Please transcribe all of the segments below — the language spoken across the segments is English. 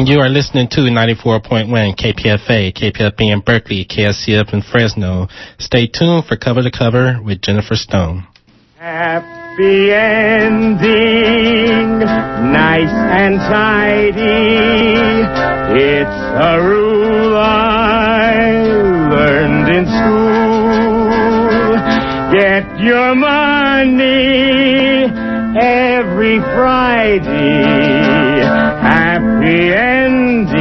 And you are listening to 94.1 KPFA, KPFB in Berkeley, KSCF in Fresno. Stay tuned for Cover to Cover with Jennifer Stone. Happy ending, nice and tidy. It's a rule I learned in school. Get your money every Friday. Happy endings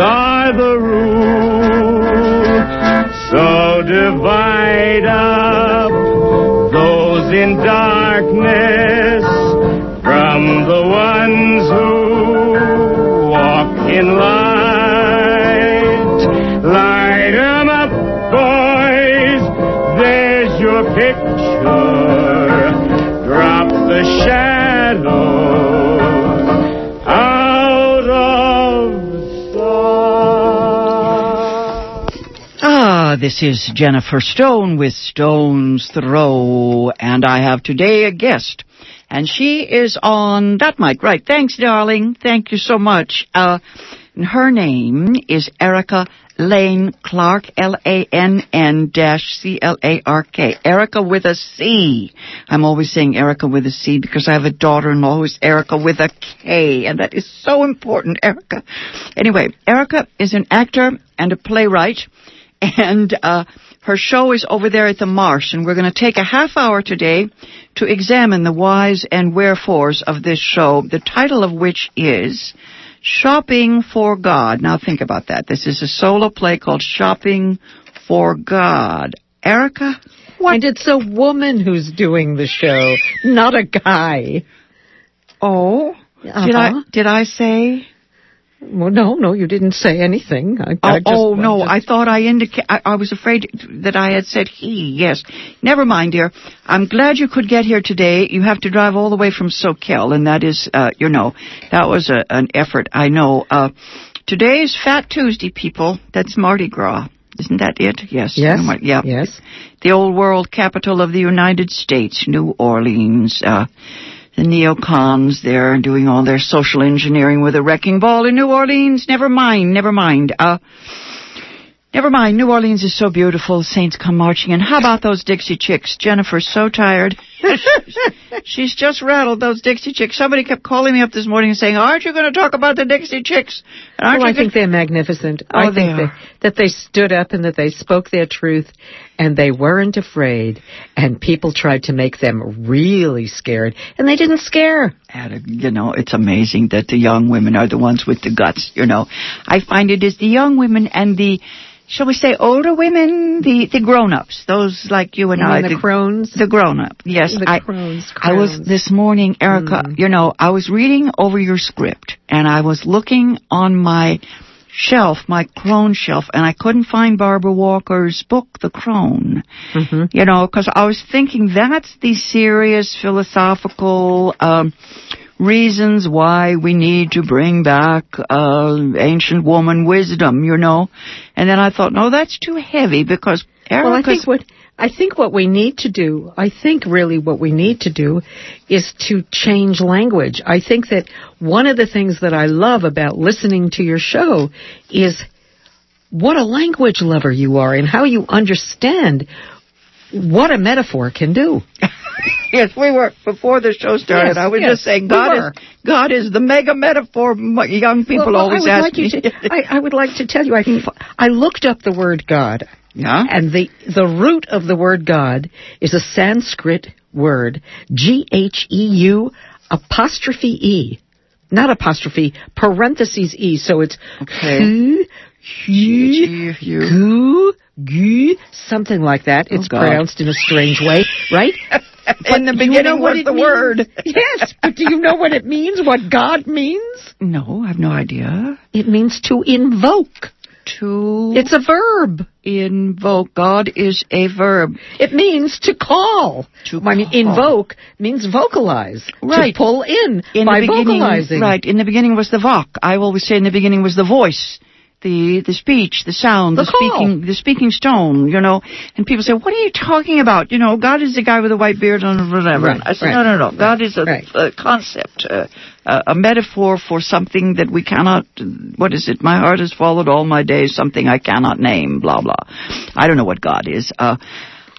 are the rule. So divide up those in darkness from the ones who walk in light. Light 'em up, boys. There's your picture. Drop the shadows this is Jennifer Stone with Stone's Throw, and I have today a guest. And she is on that mic, right? Thanks, darling. Thank you so much. Uh, her name is Erica Lann Clark, L-A-N-N dash C-L-A-R-K. Erica with a C. I'm always saying Erica with a C because I have a daughter-in-law who's Erica with a K, and that is so important, Erica. Anyway, Erica is an actor and a playwright, and uh, her show is over there at the Marsh, and we're going to take a half hour today to examine the whys and wherefores of this show, the title of which is Shopping for God. Now think about that. This is a solo play called Shopping for God. Erica? What? And it's a woman who's doing the show, not a guy. Oh, did I Uh-huh. did I say? Well, no, no, you didn't say anything. I, Oh, I just, oh no, just- I thought I indicated. I, I was afraid that I had said he. Yes, never mind, dear. I'm glad you could get here today. You have to drive all the way from Soquel, and that is, uh, you know, that was a, an effort. I know. Uh, today is Fat Tuesday, people. That's Mardi Gras. Isn't that it? Yes. Yes. Yeah. Yes. The old world capital of the United States, New Orleans. Uh, the neocons there doing all their social engineering with a wrecking ball in New Orleans. Never mind, never mind. Uh, never mind. New Orleans is so beautiful. Saints come marching in. How about those Dixie Chicks? Jennifer's so tired. She's just rattled those Dixie Chicks. Somebody kept calling me up this morning and saying, "Aren't you going to talk about the Dixie Chicks?" Aren't Oh, you I gonna- think they're magnificent. Oh, I they think are. that, that they stood up and that they spoke their truth and they weren't afraid and people tried to make them really scared and they didn't scare. And, you know, it's amazing that the young women are the ones with the guts, you know. I find it is the young women and the, shall we say, older women, the, the grown-ups, those like you and You I. mean the crones? The grown-up, yes. The I, I was this morning, Erica, you know, I was reading over your script and I was looking on my shelf, my crone shelf, and I couldn't find Barbara Walker's book, The Crone. You know, because I was thinking that's the serious philosophical um, reasons why we need to bring back uh, ancient woman wisdom. You know, and then I thought, no, that's too heavy because Well, I think what I think what we need to do, I think really what we need to do is to change language. I think that one of the things that I love about listening to your show is what a language lover you are and how you understand what a metaphor can do. Yes, we were before the show started. Yes, I was yes, just saying God were. is God is the mega metaphor. Young people Well, always I ask like me. to, I, I would like to tell you, I I looked up the word God. Yeah. And the, the root of the word God is a Sanskrit word, G-H-E-U apostrophe E. Not apostrophe, parentheses E. So it's Okay. hu, hu, G-H-E-U. gu, gu, something like that. It's Oh, pronounced in a strange way, right? In the do you know what was it the means? word. Yes, but do you know what it means? What God means? No, I have no idea. It means to invoke. To It's a verb. invoke. God is a verb. It means to call. To I mean, call. invoke means vocalize. Right. To pull in, In by the beginning, vocalizing. right? In the beginning was the vok. I always say in the beginning was the voice. The the speech, the sound, The the, speaking, the speaking stone. You know, and people say, "What are you talking about?" You know, God is the guy with the white beard and whatever. Right, I said, right, "No, no, no. God is a, right. a concept, a, a metaphor for something that we cannot. What is it? My heart has followed all my days. Something I cannot name. Blah blah. I don't know what God is. Uh,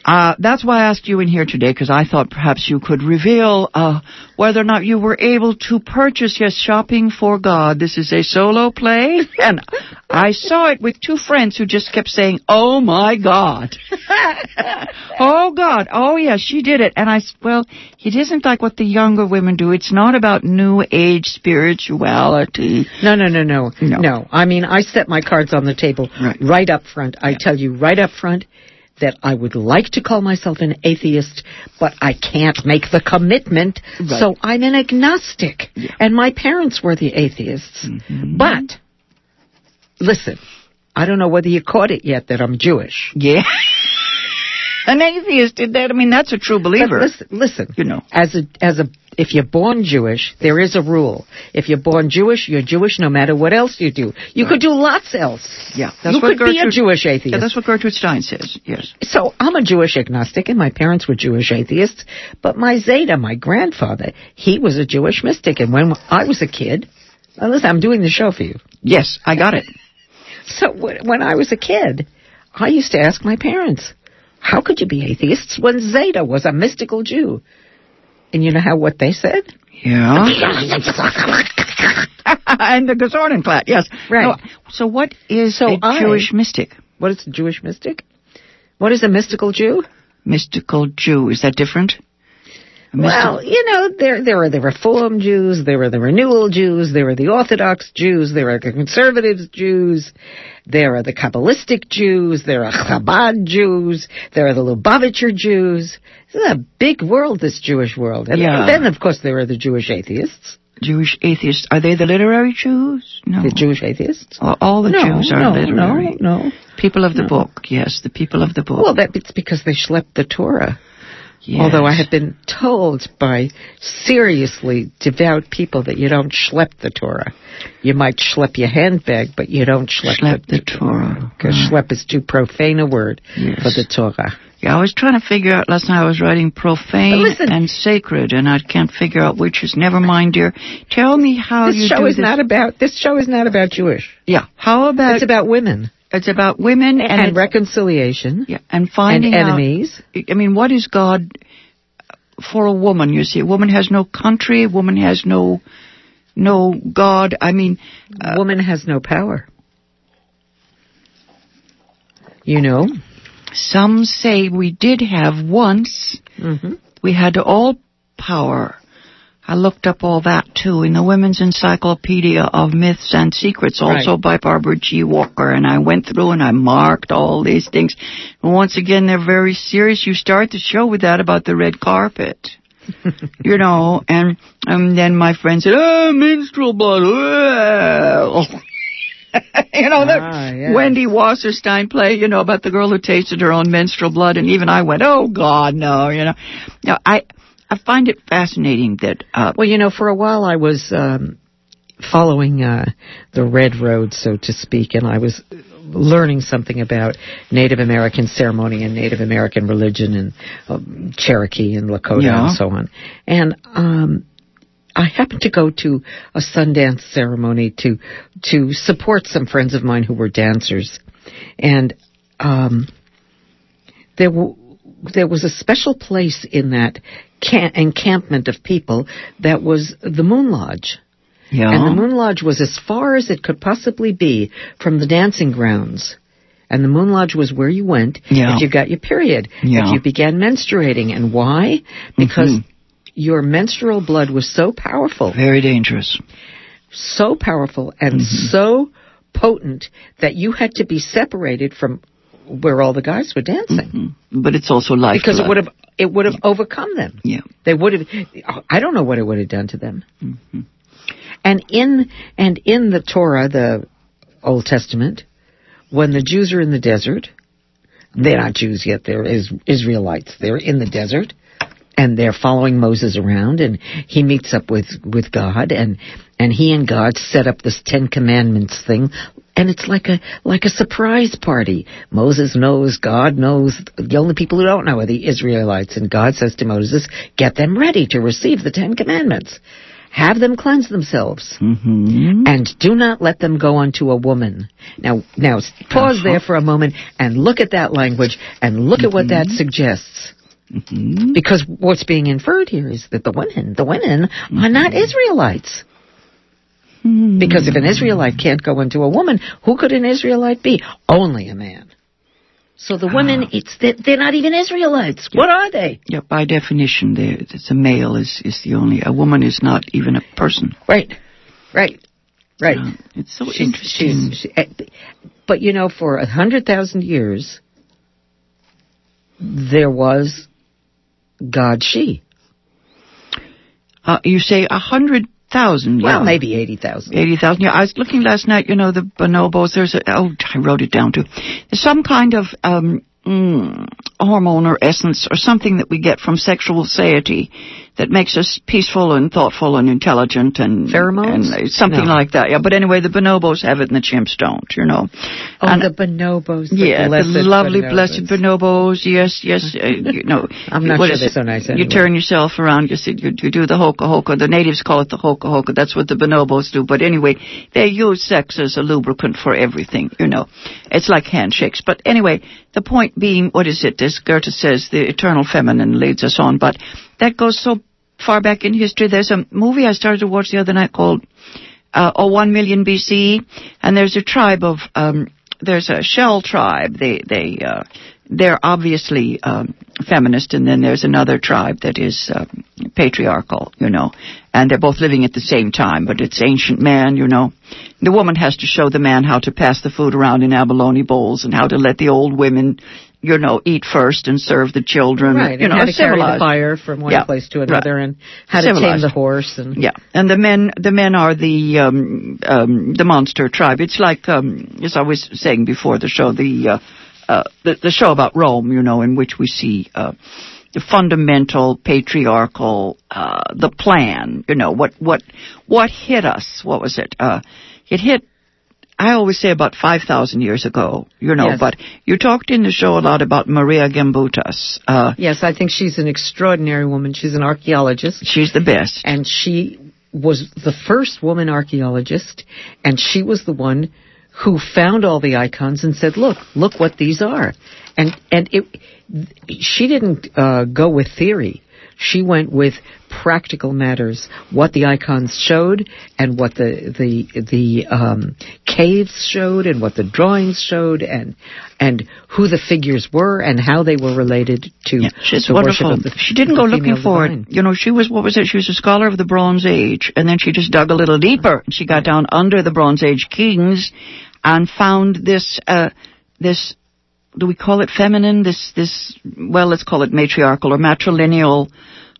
uh, that's why I asked you in here today, because I thought perhaps you could reveal uh, whether or not you were able to purchase yes, Shopping for God. This is a solo play, and I saw it with two friends who just kept saying, "Oh my God, oh God, oh yeah, she did it." And I, well, it isn't like what the younger women do. It's not about New Age spirituality. No, no, no, no, No. I mean, I set my cards on the table Right. up front. I tell you right up front that I would like to call myself an atheist, but I can't make the commitment, Right. so I'm an agnostic. And my parents were the atheists. Mm-hmm. But, listen, I don't know whether you caught it yet that I'm Jewish. Yeah. An atheist did that. I mean, that's a true But believer. listen, listen. You know. as a as a if you're born Jewish, there is a rule. If you're born Jewish, you're Jewish no matter what else you do. You could do lots else. Yeah, that's you could be a Jewish atheist. Yeah, that's what Gertrude Stein says. Yes. so I'm a Jewish agnostic, and my parents were Jewish atheists. But my Zayde, my grandfather, he was a Jewish mystic. And when I was a kid, now listen, I'm doing the show for you. Yes, I got it. So when I was a kid, I used to ask my parents, "How could you be atheists when Zayde was a mystical Jew?" And you know how what they said? Yeah. and the Gesordenklat, yes. Right. No, so what is So a I- Jewish mystic? What is a Jewish mystic? What is a mystical Jew? Mystical Jew. Is that different? Well, you know, there there are the Reform Jews, there are the Renewal Jews, there are the Orthodox Jews, there are the Conservative Jews, there are the Kabbalistic Jews, there are Chabad Jews, there are the Lubavitcher Jews. It's a big world, this Jewish world. And Yeah. then, of course, there are the Jewish atheists. Jewish atheists. Are they the literary Jews? No. The Jewish atheists? all, all the no, Jews are no, literary. no, no. People of the book. Yes, the people of the book. Well, that it's because they schlepped the Torah. Yes. Although I have been told by seriously devout people that you don't schlep the Torah. You might schlep your handbag, but you don't schlep, Schlep the Torah. Because schlep is too profane a word Yes. for the Torah. Yeah, I was trying to figure out last night. I was writing profane and sacred, and I can't figure out which is. Never mind, dear. Tell me how This you show do is this. not about. This show is not about Jewish. yeah. How about it's about women it's about women and, and, reconciliation yeah, and and finding out- enemies. I mean, what is God for a woman? You see, a woman has no country. A woman has no no God. I mean, uh, Woman has no power. You know. some say we did have once. hmm We had all power. I looked up all that too in the Women's Encyclopedia of Myths and Secrets, also Right. by Barbara G. Walker. And I went through and I marked all these things. And once again, they're very serious. You start the show with that about the red carpet. you know, and, and then my friend said, oh, menstrual blood. ugh." you know, the Ah, yes. Wendy Wasserstein play, you know, about the girl who tasted her own menstrual blood, and even I went, oh God, no, you know. Now, I, I find it fascinating that, uh, Well, you know, for a while I was um, following uh, the red road, so to speak, and I was learning something about Native American ceremony and Native American religion and um, Cherokee and Lakota Yeah. and so on. And um, I happened to go to a Sundance ceremony to to support some friends of mine who were dancers, and um, there w- there was a special place in that encampment of people that was the Moon Lodge. yeah, And the Moon Lodge was as far as it could possibly be from the dancing grounds. And the Moon Lodge was where you went Yeah. if you got your period, Yeah. if you began menstruating. And why? Because Mhm. your menstrual blood was so powerful, very dangerous. so powerful and Mm-hmm. so potent that you had to be separated from where all the guys were dancing Mm. But it's also life. because it would have it would have overcome them. Yeah. They would have. I don't know what it would have done to them. Mm-hmm. And in and in the Torah, the Old Testament, when the Jews are in the desert, they're not Jews yet. They're is, Israelites. They're in the desert, and they're following Moses around, and he meets up with with God, and and he and God set up this Ten Commandments thing and it's like a like a surprise party. Moses knows, God knows. The only people who don't know are the Israelites, and God says to Moses, "Get them ready to receive the Ten Commandments." Have them cleanse themselves, Mm-hmm. and do not let them go unto a woman. Now, now, pause there for a moment and look at that language and look at what that suggests. Mm-hmm. Because what's being inferred here is that the women, the women are not Israelites. Because if an Israelite can't go into a woman, who could an Israelite be? Only a man. So the women, it's they're, they're not even Israelites. What are they? Yeah, by definition, a male is, is the only. A woman is not even a person. Right, right, right. Yeah, it's so She's- interesting. she's- she- eh, but you know, for a hundred thousand years, there was God she. uh, you say a hundred thousand. Well, yeah. maybe eighty thousand. Eighty thousand. Yeah, I was looking last night. You know the bonobos. There's a oh, I wrote it down too. There's some kind of um, mm, hormone or essence or something that we get from sexual satiety that makes us peaceful and thoughtful and intelligent and Pheromones? and something No. like that. Yeah, but anyway, the bonobos have it and the chimps don't. You know. Oh, And- the bonobos. The yeah, the lovely, bonobos. blessed bonobos. Yes, yes. Uh, you know, I'm not what sure they're so nice You turn yourself around. You, see, you you do the hoka hoka. The natives call it the hoka hoka. That's what the bonobos do. But anyway, they use sex as a lubricant for everything. You know, it's like handshakes. But anyway, the point being, what is it? As Goethe says, the eternal feminine leads us on. But that goes so far back in history. There's a movie I started to watch the other night called uh, oh, 1 million BC, and there's a tribe of, um, there's a Shell tribe. They, they, uh, they're obviously, um, feminist, and then there's another tribe that is, uh, patriarchal, you know, and they're both living at the same time, but it's ancient man, you know. The woman has to show the man how to pass the food around in abalone bowls and how to let the old women, you know, eat first and serve the children. Right, you and know, how to carry the civilized. fire from one Yeah, place to another, right. and how to tame the horse, and Yeah, and the men the men are the um, um, the monster tribe. It's like um, as I was saying before the show, the uh, uh, the, the show about Rome, you know, in which we see uh, the fundamental patriarchal uh, the plan. You know what what what hit us? What was it? Uh, it hit. I always say about 5,000 years ago, you know, Yes. but you talked in the show a lot about Maria Gimbutas. Uh, yes, I think she's an extraordinary woman. She's an archaeologist. she's the best. and she was the first woman archaeologist, and she was the one who found all the icons and said, "Look, look what these are," and and it. She didn't uh, go with theory. She went with practical matters, what the icons showed, and what the the the um, caves showed, and what the drawings showed, and and who the figures were, and how they were related to Yeah, she's the wonderful. the she didn't go looking for divine. it. You know, she was what was it? She was a scholar of the Bronze Age, and then she just dug a little deeper. She got down under the Bronze Age kings and found this uh, this. Do we call it feminine? This this well, let's call it matriarchal or matrilineal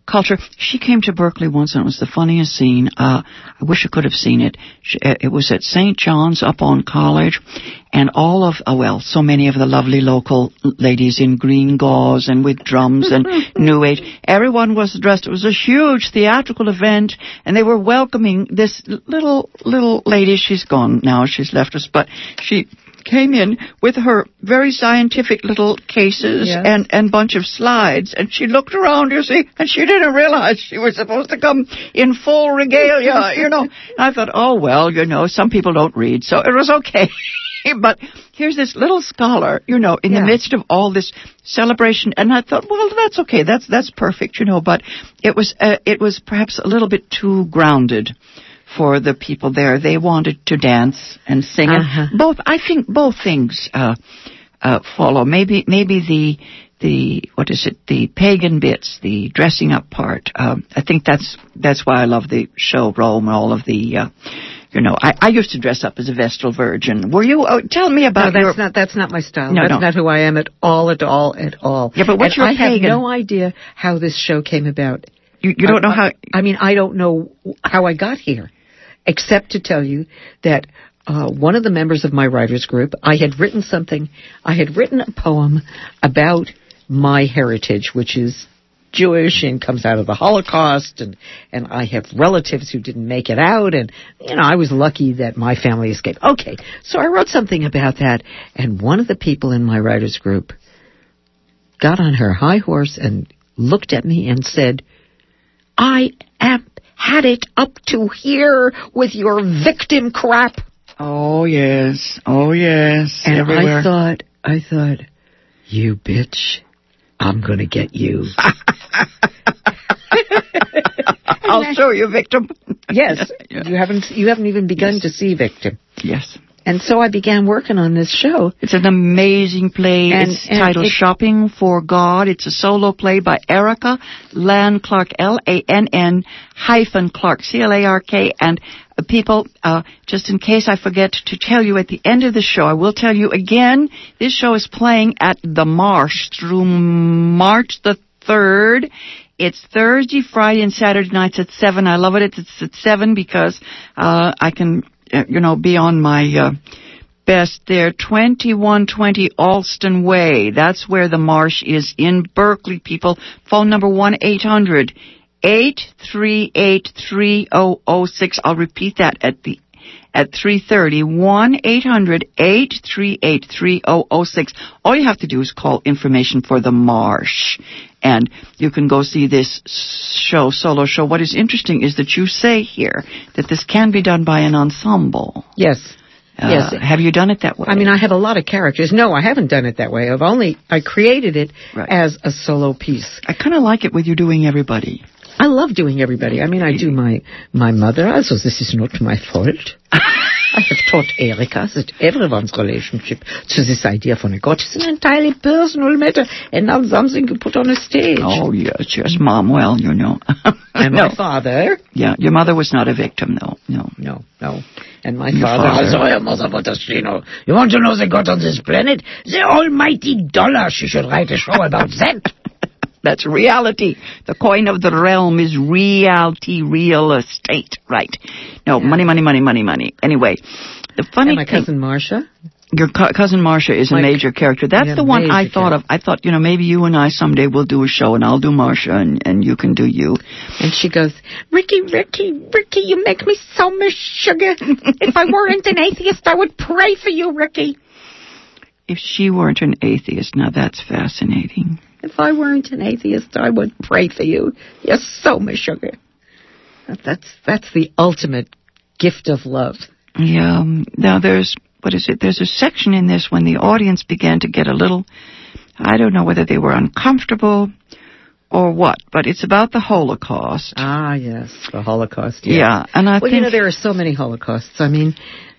culture. She came to Berkeley once, and it was the funniest scene. Uh, I wish I could have seen it. She, uh, it was at St. John's up on College, and all of, oh well, so many of the lovely local ladies in green gauze and with drums and New Age. Everyone was dressed. It was a huge theatrical event, and they were welcoming this little little lady. She's gone now. She's left us, but she came in with her very scientific little cases Yes. and and bunch of slides and she looked around you see and she didn't realize she was supposed to come in full regalia you know and i thought oh well you know some people don't read so it was okay but here's this little scholar you know in Yeah. the midst of all this celebration and i thought well that's okay that's that's perfect you know but it was uh, it was perhaps a little bit too grounded for the people there. They wanted to dance and sing. Uh-huh. both, I think, both things uh, uh, follow. Maybe, maybe the the what is it? The pagan bits, the dressing up part. Um, I think that's that's why I love the show Rome. All of the. Uh, you know, I, I used to dress up as a Vestal Virgin. Were you? Oh, tell me No, about that's your. not that's not my style. No, that's no. not who I am at all, at all, at all. Yeah, but what's and your I have no idea how this show came about. you, you don't know how. I, I mean, I don't know how I got here, except to tell you that uh, one of the members of my writers group, I had written something. I had written a poem about my heritage, which is Jewish and comes out of the Holocaust and, and I have relatives who didn't make it out and, you know, I was lucky that my family escaped. Okay. So I wrote something about that and one of the people in my writers group got on her high horse and looked at me and said, I am had it up to here with your victim crap. Oh yes, oh yes. And everywhere. I thought, I thought, you bitch, I'm gonna get you. I'll show you, victim. yes, you haven't, you haven't even begun to see victim. Yes. And so I began working on this show. It's an amazing play. And- it's and titled it- Shopping for God. It's a solo play by Erica Lann Clark, L-A-N-N hyphen Clark, C-L-A-R-K. And uh, people, uh, just in case I forget to tell you at the end of the show, I will tell you again, this show is playing at the Marsh through March the 3rd. It's Thursday, Friday, and Saturday nights at 7. I love it. It's at 7 because, uh, I can, you know, be on my, uh, best there, 2120 Allston Way. That's where the marsh is in Berkeley, people. Phone number 1-800 838 3006. I'll repeat that at the at 3.30, 1-800-838-3006. All you have to do is call information for the marsh. And you can go see this show, solo show. What is interesting is that you say here that this can be done by an ensemble. Yes. Uh, yes. Have you done it that way? I mean, I have a lot of characters. No, I haven't done it that way. I've only, I created it Right. as a solo piece. I kind of like it with you doing everybody. I love doing everybody. I mean, I do my, my mother, also this is not my fault. I have taught Erica that everyone's relationship to this idea from a God is an entirely personal matter and not something you put on a stage. Oh, yes, yes, Mom. Well, you know. And no. my father, Yeah, your mother was not a victim, though. No. no, no. And my Your father, father. also, your mother, what does she know? You want to know the God on this planet? The almighty dollar. She should write a show about that. That's reality. The coin of the realm is reality, real estate. Right. No, money, money, money, money, money. Anyway, the funny And my thing, cousin Marcia. your co- cousin Marcia is a major character. That's Yeah, the one I thought of. I thought, you know, maybe you and I someday will do a show and I'll do Marcia and, and you can do you. And she goes, Ricky, Ricky, Ricky, you make me so much sugar. if I weren't an atheist, I would pray for you, Ricky. If she weren't an atheist, now that's fascinating. If I weren't an atheist, I would pray for you. You're so much sugar. That's that's the ultimate gift of love. Yeah. um, Now there's what is it? There's a section in this when the audience began to get a little. I don't know whether they were uncomfortable or what, but it's about the Holocaust. Ah, yes, the Holocaust. yeah. and I Well, think you know, there are so many Holocausts. I mean,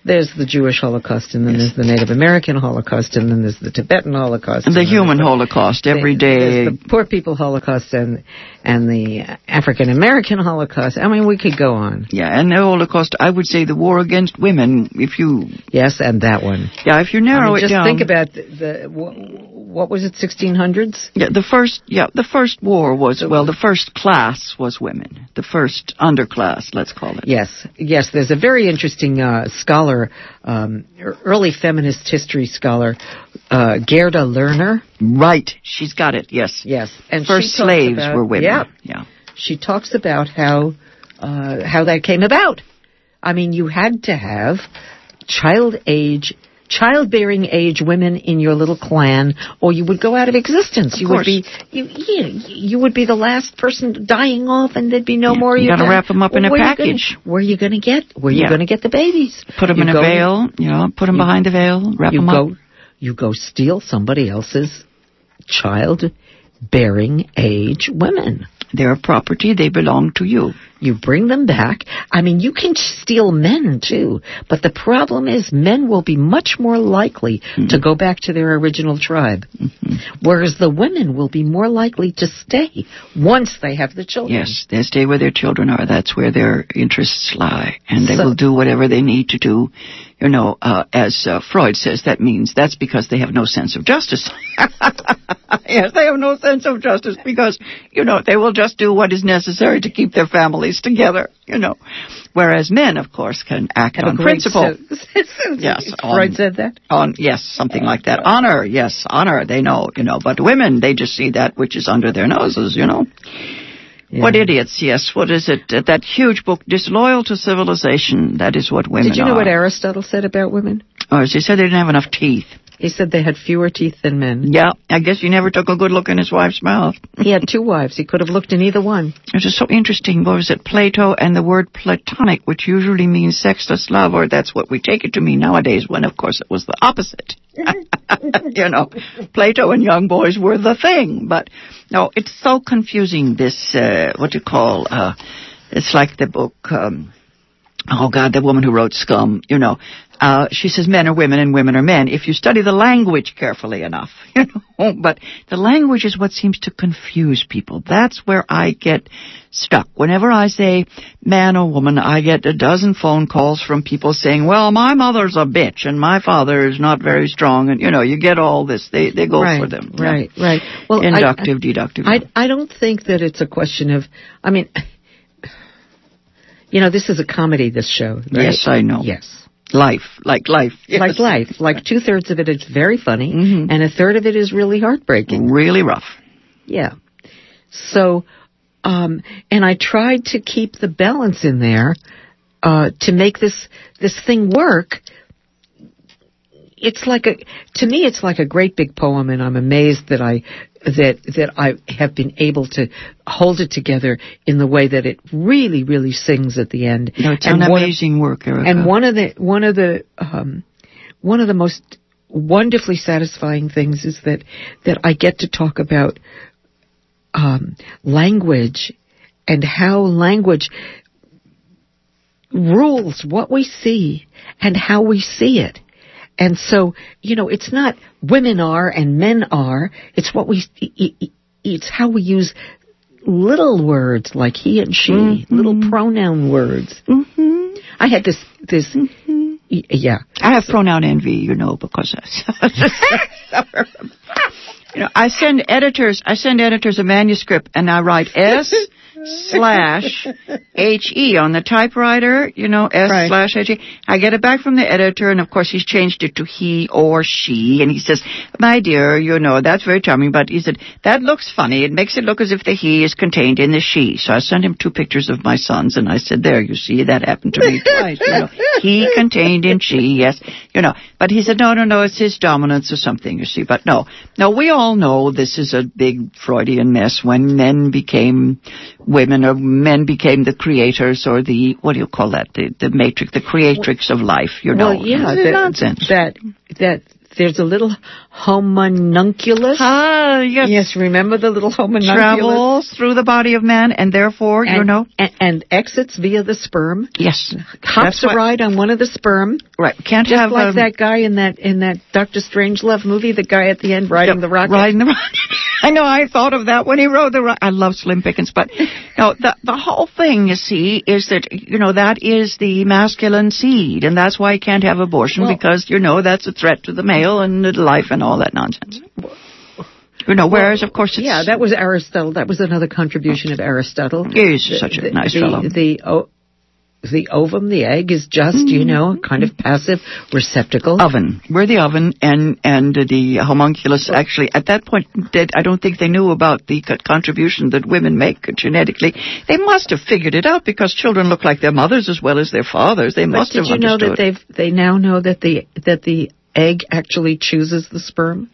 there's the Jewish Holocaust, and then Yes. there's the Native American Holocaust, and then there's the Tibetan Holocaust. the and then human there's the- Holocaust every day. There's the poor people Holocaust and and the African American Holocaust. I mean, we could go on. Yeah, and the Holocaust. I would say the war against women. If you, Yes, and that one. yeah, if you I narrow mean, it just down. think about the, the what was it, 1600s? Yeah, the first, yeah, the first war was, well, the first class was women. The first underclass, let's call it. Yes, yes. There's a very interesting uh, scholar, um, er- early feminist history scholar, uh, Gerda Lerner. Right. She's got it, yes. Yes, and First slaves about- were women. Yeah, Yeah. she talks about how uh, how that came about. I mean, you had to have child age, childbearing age women in your little clan, or you would go out of existence. Of you course. would be you, you you would be the last person dying off, and there'd be no Yeah, more. you gotta wrap them up in a you gonna- package. where are you going to get? Where Yeah. you going to get the babies? Put them You in a go- veil, you know, put them you- behind the veil, wrap them up. You them go, up. you go steal somebody else's child bearing age women. They're property, they belong to you. You bring them back. I mean, you can steal men too, but the problem is men will be much more likely Hmm. to go back to their original tribe, Mm-hmm. whereas the women will be more likely to stay once they have the children. Yes, they stay where their children are. That's where their interests lie. And they So- will do whatever they need to do. You know, uh, as uh, Freud says, that means that's because they have no sense of justice. yes, they have no sense of justice because, you know, they will just do what is necessary to keep their families together, you know. Whereas men, of course, can act Have on principle. Yes, Freud on- said that. On yes, something like that. Honor, yes, honor. They know, you know. But women, they just see that which is under their noses, you know. What idiots? Yes. What is it? Uh, That huge book, "Disloyal to Civilization." That is what women Did you know are. what Aristotle said about women? Oh, he said they didn't have enough teeth. He said they had fewer teeth than men. Yeah, I guess he never took a good look in his wife's mouth. He had two wives. He could have looked in either one. It was so interesting. What was it? Plato and the word platonic, which usually means sexless love, or that's what we take it to mean nowadays, when of course it was the opposite. you know, Plato and young boys were the thing. But no, it's so confusing, this, uh, what do you call, uh, it's like the book, um, oh God, the woman who wrote Scum, you know, uh, she says men are women and women are men. If you study the language carefully enough, you know, but the language is what seems to confuse people. That's where I get stuck. Whenever I say man or woman, I get a dozen phone calls from people saying, well, my mother's a bitch and my father is not very strong. And, you know, you get all this. They, they go right, for them. Yeah. Right, right. Well, I- Inductive, deductive. I, I don't think that it's a question of. I mean, you know, this is a comedy. This show. Right? Yes, I know. Yes. life, like life. Yes. Like life. Like two thirds of it is very funny, Mhm. and a third of it is really heartbreaking. Really rough. Yeah. So, um, and I tried to keep the balance in there uh, to make this this thing work. It's like a to me, it's like a great big poem, and I'm amazed that I that that I have been able to hold it together in the way that it really, really sings at the end. No, it's and an one of- amazing work, Erica. and one of the one of the um, one of the most wonderfully satisfying things is that that I get to talk about um, language and how language rules what we see and how we see it. And so, you know, it's not women are and men are. It's what we. i- i- It's how we use little words like he and she, little pronoun words. hmm I had this this y- yeah. I have pronoun envy, you know, because you know I send editors I send editors a manuscript and I write S slash H E on the typewriter, you know, S Right. slash H E. I get it back from the editor and of course he's changed it to he or she and he says, My dear, you know, that's very charming, but he said, That looks funny. It makes it look as if the he is contained in the she. So I sent him two pictures of my sons and I said, There, you see, that happened to me twice. You know, he contained in she, yes. You know. But he said, No, no, no, it's his dominance or something, you see. But no. No, we all know this is a big Freudian mess when men became women or men became the creators or the what do you call that? The the matrix, the creatrix of life, you know. well, yeah, that, nonsense. that that there's a little homunculus. Ah, yes. Yes, remember the little homunculus Travels through the body of man and therefore, and, you know. and, and exits via the sperm. Yes. Hops That's a ride on one of the sperm, Right. Can't just have like um, that guy in that in that Doctor Strangelove movie. The guy at the end riding Yep, the rocket. Riding the rocket. I know. I thought of that when he wrote the. I love Slim Pickens, but no, the the whole thing you see is that you know that is the masculine seed, and that's why you can't have abortion Well- because you know that's a threat to the male and the life and all that nonsense. You know, whereas of course it's Yeah, that was Aristotle. That was another contribution of Aristotle. He's such a nice the, fellow. The o- the ovum, the egg, is just you Mm-hmm. know a kind of passive receptacle. oven. We're the oven, and and the homunculus actually at that point did I don't think they knew about the contribution that women make genetically. They must have figured it out because children look like their mothers as well as their fathers. They must But must did you know that they've they now know that the that the egg actually chooses the sperm?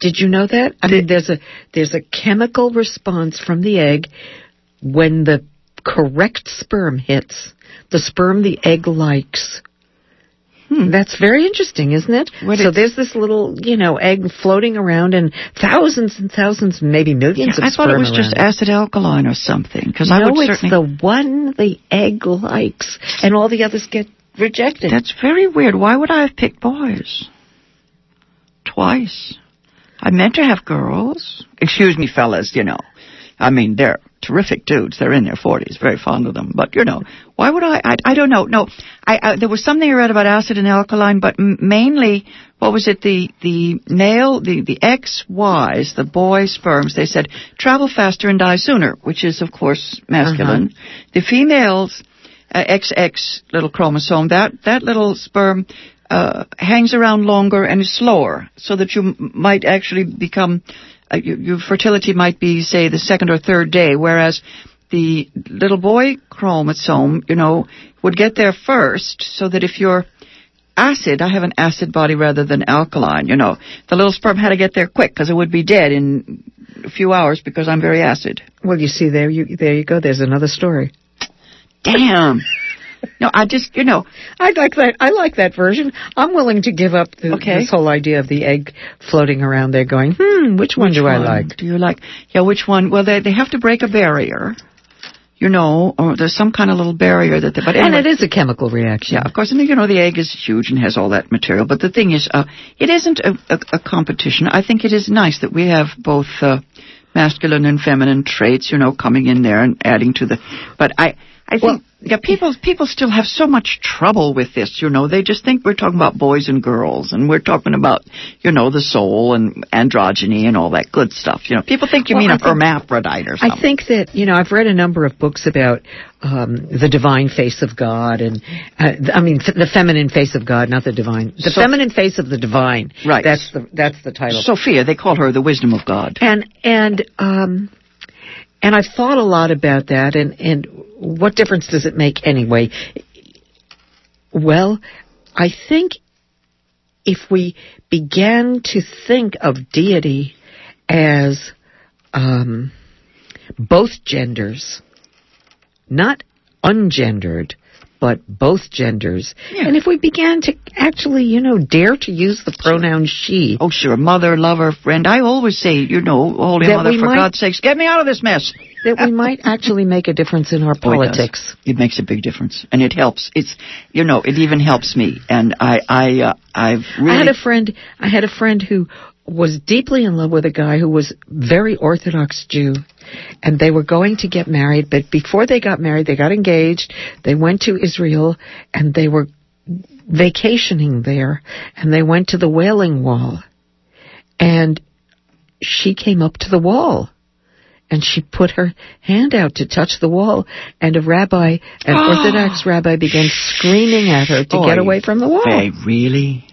Did you know that? I mean, there's a there's a chemical response from the egg when the correct sperm hits the sperm the egg likes. That's very interesting, isn't it? Hmm. What so it- there's this little, you know, egg floating around, and thousands and thousands, maybe millions of sperm I thought it was just around acid alkaline or something because I no, would it's certainly. the one the egg likes, and all the others get rejected. That's very weird. Why would I have picked boys? Twice. I meant to have girls. Excuse me, fellas, you know. I mean, they're terrific dudes. They're in their 40s, very fond of them. But, you know, why would I? I, I don't know. No, I, I, there was something I read about acid and alkaline, but m- mainly, what was it? The, the male, the, the XYs, the boy sperms, they said travel faster and die sooner, which is, of course, masculine. The females, uh, XX little chromosome, that, that little sperm, uh, hangs around longer and is slower, so that you m- might actually become, uh, your, your fertility might be, say, the second or third day, whereas the little boy chromosome, you know, would get there first, so that if you're acid, I have an acid body rather than alkaline, you know, the little sperm had to get there quick because it would be dead in a few hours because I'm very acid. Well, you see, there you there you go. There's another story. Damn. No, I just, you know, I like that. I like that version. I'm willing to give up the, Okay. this whole idea of the egg floating around there, going, hmm, which one do I one like? Do you like? Yeah, which one? Well, they they have to break a barrier, you know, or there's some kind of little barrier that. They, but And it is a chemical reaction. Yeah, of course. And you know, the egg is huge and has all that material. But the thing is, uh, it isn't a, a, a competition. I think it is nice that we have both uh, masculine and feminine traits, you know, coming in there and adding to the. But I, I think. Well- yeah, people people still have so much trouble with this, you know. They just think we're talking about boys and girls, and we're talking about, you know, the soul and androgyny and all that good stuff. You know, people think you Well, mean I a think- hermaphrodite or something. I think that you know I've read a number of books about um, the divine face of God, and uh, I mean f- the feminine face of God, not the divine. The So- feminine face of the divine. Right. That's the that's the title. Sophia, they call her the wisdom of God. and and um, and I've thought a lot about that, and and what difference does it make anyway? Well, I think if we began to think of deity as um, both genders, not ungendered, but both genders, Yeah. and if we began to actually, you know, dare to use the pronoun she, Oh, sure, mother, lover, friend. I always say, you know, Holy Mother, for might- God's sakes, get me out of this mess. that we might actually make a difference in our Oh, it politics. It makes a big difference, and it helps. It's, you know, it even helps me. And I, I, uh, I've really. I had a friend. I had a friend who was deeply in love with a guy who was very Orthodox Jew, and they were going to get married. But before they got married, they got engaged. They went to Israel, and they were vacationing there, and they went to the Wailing Wall, and she came up to the wall. And she put her hand out to touch the wall, and a rabbi, an Orthodox rabbi, began screaming at her to get away from the wall. Really?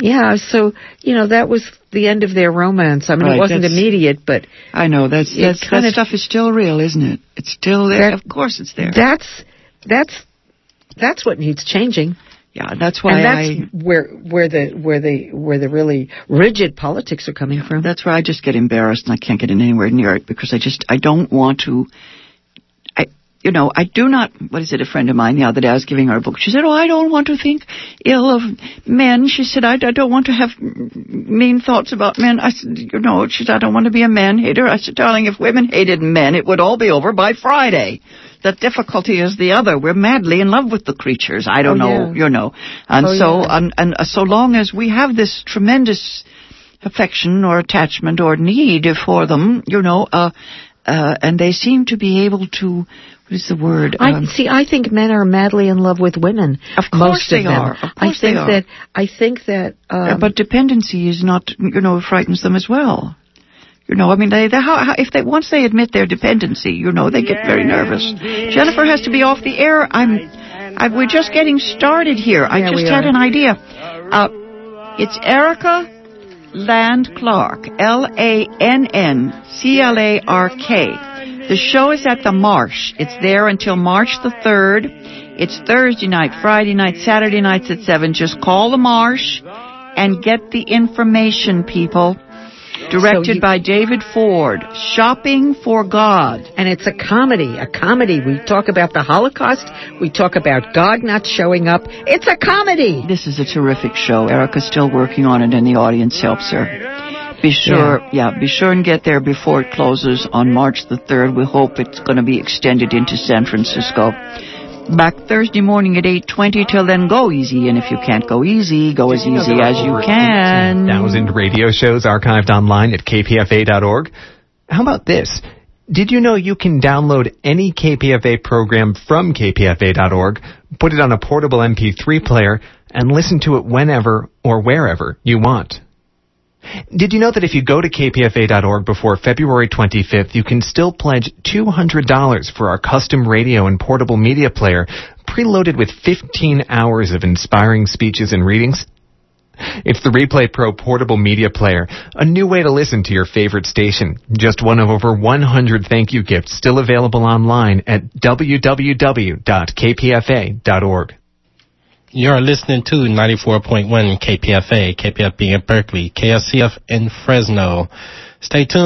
Yeah, so you know that was the end of their romance. I mean, Right, it wasn't immediate, but I know that's, that's that of- stuff is still real, isn't it? It's still there. That- of course, it's there. that's that's that's what needs changing, yeah, that's why and that's I. where where the where the where the really rigid politics are coming from. That's where I just get embarrassed and I can't get in anywhere near it because I just I don't want to. You know I do not. What is it? A friend of mine the other day I was giving her a book. She said, "Oh, I don't want to think ill of men." She said, "I, I don't want to have mean thoughts about men." I said, "You know," she said, "I don't want to be a man hater." I said, "Darling, if women hated men, it would all be over by Friday." The difficulty is the other. We're madly in love with the creatures. I don't Oh, know, yeah. you know, and Oh, so yeah. and, and uh, so long as we have this tremendous affection or attachment or need for them, you know, uh, uh, and they seem to be able to, what is the word? I Um, see. I think men are madly in love with women. Of course most they of them. are. Of I course they think are. that. I think that. Um, but dependency is not, you know, frightens them as well. You know, I mean, they, they how, how, if they once they admit their dependency, you know, they get very nervous. Jennifer has to be off the air. I'm, I, we're just getting started here. I Yeah, just had are. an idea. Uh, it's Erica Lann Clark, L A N N C L A R K. The show is at the Marsh. It's there until March the 3rd. It's Thursday night, Friday night, Saturday nights at 7. Just call the Marsh and get the information, people. Directed So you- by David Ford. Shopping for God. and it's a comedy. A comedy. We talk about the Holocaust. We talk about God not showing up. It's a comedy. This is a terrific show. Erica's still working on it and the audience helps her. Be sure, yeah. be sure and get there before it closes on March the 3rd. We hope it's going to be extended into San Francisco. Back Thursday morning at 8.20. Till then, go easy. And if you can't go easy, go as easy as you can. Thousand radio shows archived online at kpfa.org. How about this? Did you know you can download any KPFA program from kpfa.org, put it on a portable MP3 player, and listen to it whenever or wherever you want? Did you know that if you go to kpfa.org before February 25th, you can still pledge $200 for our custom radio and portable media player preloaded with 15 hours of inspiring speeches and readings? It's the Replay Pro portable media player, a new way to listen to your favorite station. Just one of over 100 thank you gifts still available online at www.kpfa.org. You're listening to 94.1 KPFA, KPFB in Berkeley, KSCF in Fresno. Stay tuned.